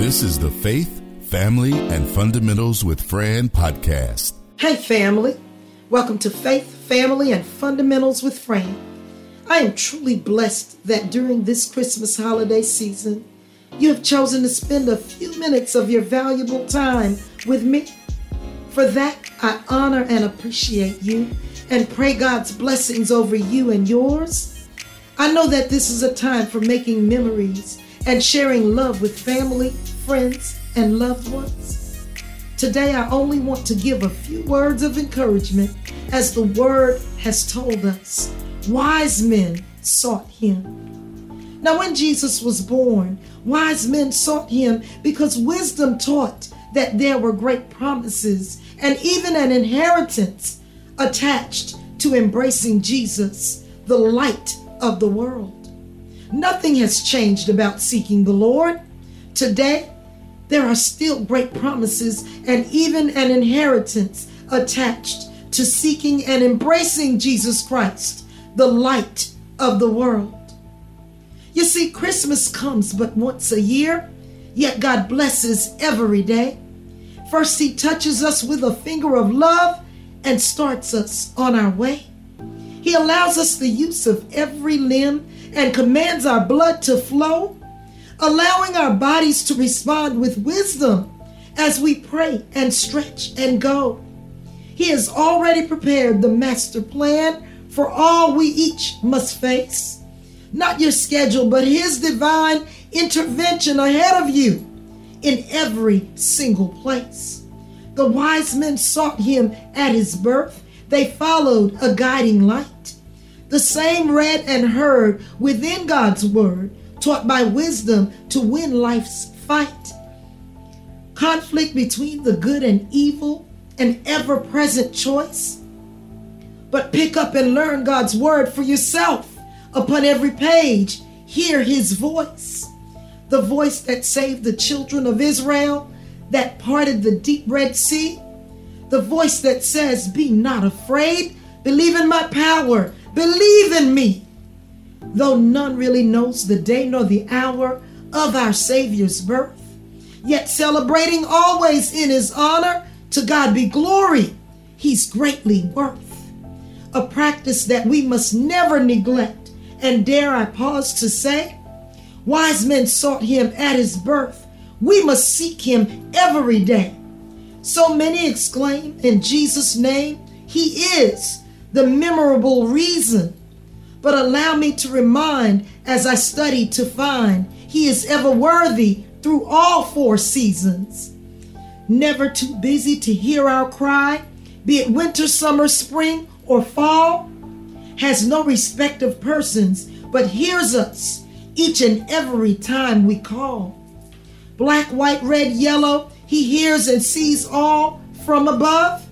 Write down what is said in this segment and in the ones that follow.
This is the Faith, Family, and Fundamentals with Fran podcast. Hey, family. Welcome to Faith, Family, and Fundamentals with Fran. I am truly blessed that during this Christmas holiday season, you have chosen to spend a few minutes of your valuable time with me. For that, I honor and appreciate you and pray God's blessings over you and yours. I know that this is a time for making memories and sharing love with family, friends, and loved ones. Today, I only want to give a few words of encouragement as the word has told us. Wise men sought him. Now, when Jesus was born, wise men sought him because wisdom taught that there were great promises and even an inheritance attached to embracing Jesus, the light of the world. Nothing has changed about seeking the Lord. Today, there are still great promises and even an inheritance attached to seeking and embracing Jesus Christ, the light of the world. You see, Christmas comes but once a year, yet God blesses every day. First, He touches us with a finger of love and starts us on our way. He allows us the use of every limb and commands our blood to flow, allowing our bodies to respond with wisdom as we pray and stretch and go. He has already prepared the master plan for all we each must face. Not your schedule, but His divine intervention ahead of you in every single place. The wise men sought Him at His birth, they followed a guiding light. The same read and heard within God's word, taught by wisdom to win life's fight. Conflict between the good and evil, an ever present choice. But pick up and learn God's word for yourself. Upon every page, hear his voice. The voice that saved the children of Israel, that parted the deep Red Sea. The voice that says, Be not afraid, believe in my power, believe in me. Though none really knows the day nor the hour of our Savior's birth, yet celebrating always in his honor, to God be glory, he's greatly worth a practice that we must never neglect. And dare I pause to say, wise men sought him at his birth. We must seek him every day. So many exclaim in Jesus' name, He is the memorable reason. But allow me to remind as I study to find He is ever worthy through all four seasons. Never too busy to hear our cry, be it winter, summer, spring, or fall, has no respect of persons, but hears us each and every time we call. Black, white, red, yellow, he hears and sees all from above.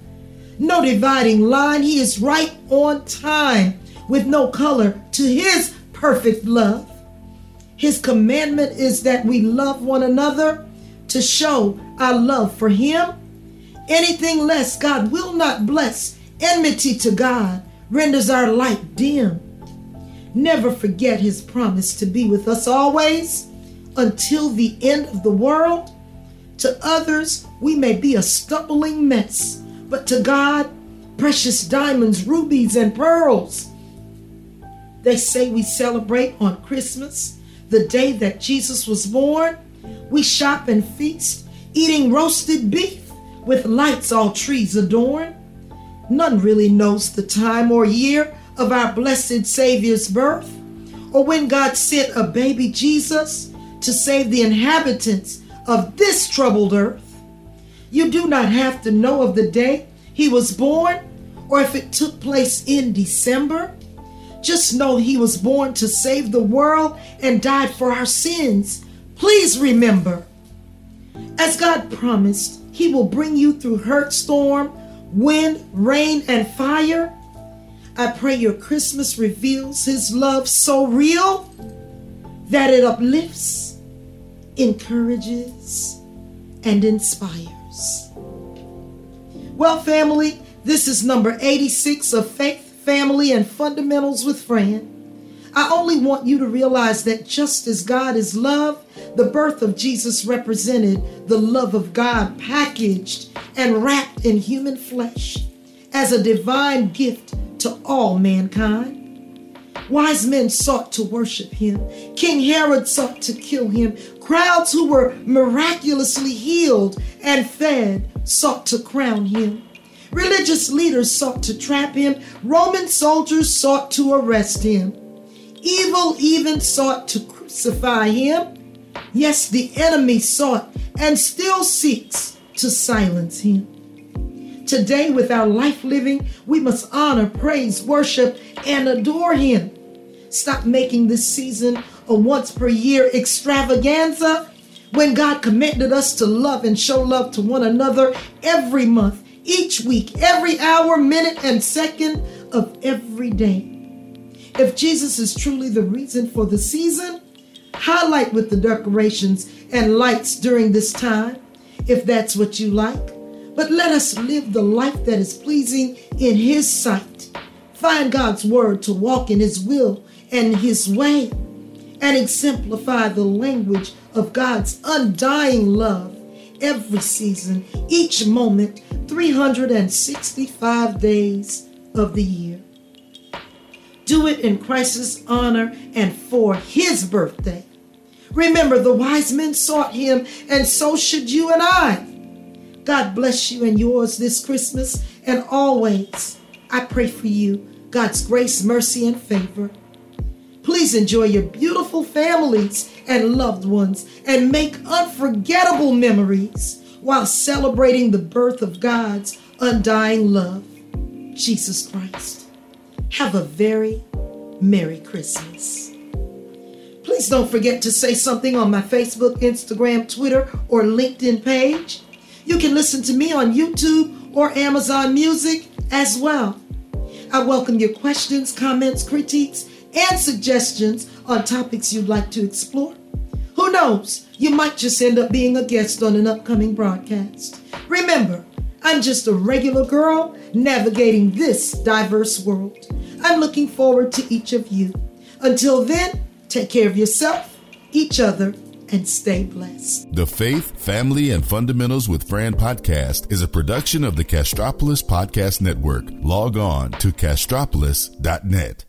No dividing line, he is right on time with no color to his perfect love. His commandment is that we love one another to show our love for him. Anything less, God will not bless Enmity to God renders our light dim. Never forget his promise to be with us always until the end of the world. To others, we may be a stumbling mess, but to God, precious diamonds, rubies, and pearls. They say we celebrate on Christmas, the day that Jesus was born. We shop and feast, eating roasted beef with lights all trees adorn. None really knows the time or year of our blessed Savior's birth, or when God sent a baby Jesus to save the inhabitants of this troubled earth. You do not have to know of the day he was born or if it took place in December. Just know he was born to save the world and died for our sins. Please remember, as God promised, he will bring you through hurt, storm, wind, rain, and fire. I pray your Christmas reveals his love so real that it uplifts, encourages, and inspires. Well, family, this is number 86 of Faith, Family, and Fundamentals with Fran. I only want you to realize that just as God is love, the birth of Jesus represented the love of God packaged and wrapped in human flesh as a divine gift to all mankind. Wise men sought to worship him. King Herod sought to kill him. Crowds who were miraculously healed and fed sought to crown him. Religious leaders sought to trap him. Roman soldiers sought to arrest him. Evil even sought to crucify him. Yes, the enemy sought and still seeks to silence him. Today, with our life living, we must honor, praise, worship, and adore him. Stop making this season a once per year extravaganza when God commanded us to love and show love to one another every month, each week, every hour, minute, and second of every day. If Jesus is truly the reason for the season, highlight with the decorations and lights during this time, if that's what you like. But let us live the life that is pleasing in His sight. Find God's word to walk in His will and His way, and exemplify the language of God's undying love every season, each moment, 365 days of the year. Do it in Christ's honor and for His birthday. Remember, the wise men sought Him, and so should you and I. God bless you and yours this Christmas and always. I pray for you God's grace, mercy, and favor. Please enjoy your beautiful families and loved ones and make unforgettable memories while celebrating the birth of God's undying love, Jesus Christ. Have a very Merry Christmas. Please don't forget to say something on my Facebook, Instagram, Twitter, or LinkedIn page. You can listen to me on YouTube or Amazon Music as well. I welcome your questions, comments, critiques, and suggestions on topics you'd like to explore. Who knows, you might just end up being a guest on an upcoming broadcast. Remember, I'm just a regular girl navigating this diverse world. I'm looking forward to each of you. Until then, take care of yourself, each other, and stay blessed. The Faith, Family, and Fundamentals with Fran podcast is a production of the Castropolis Podcast Network. Log on to castropolis.net.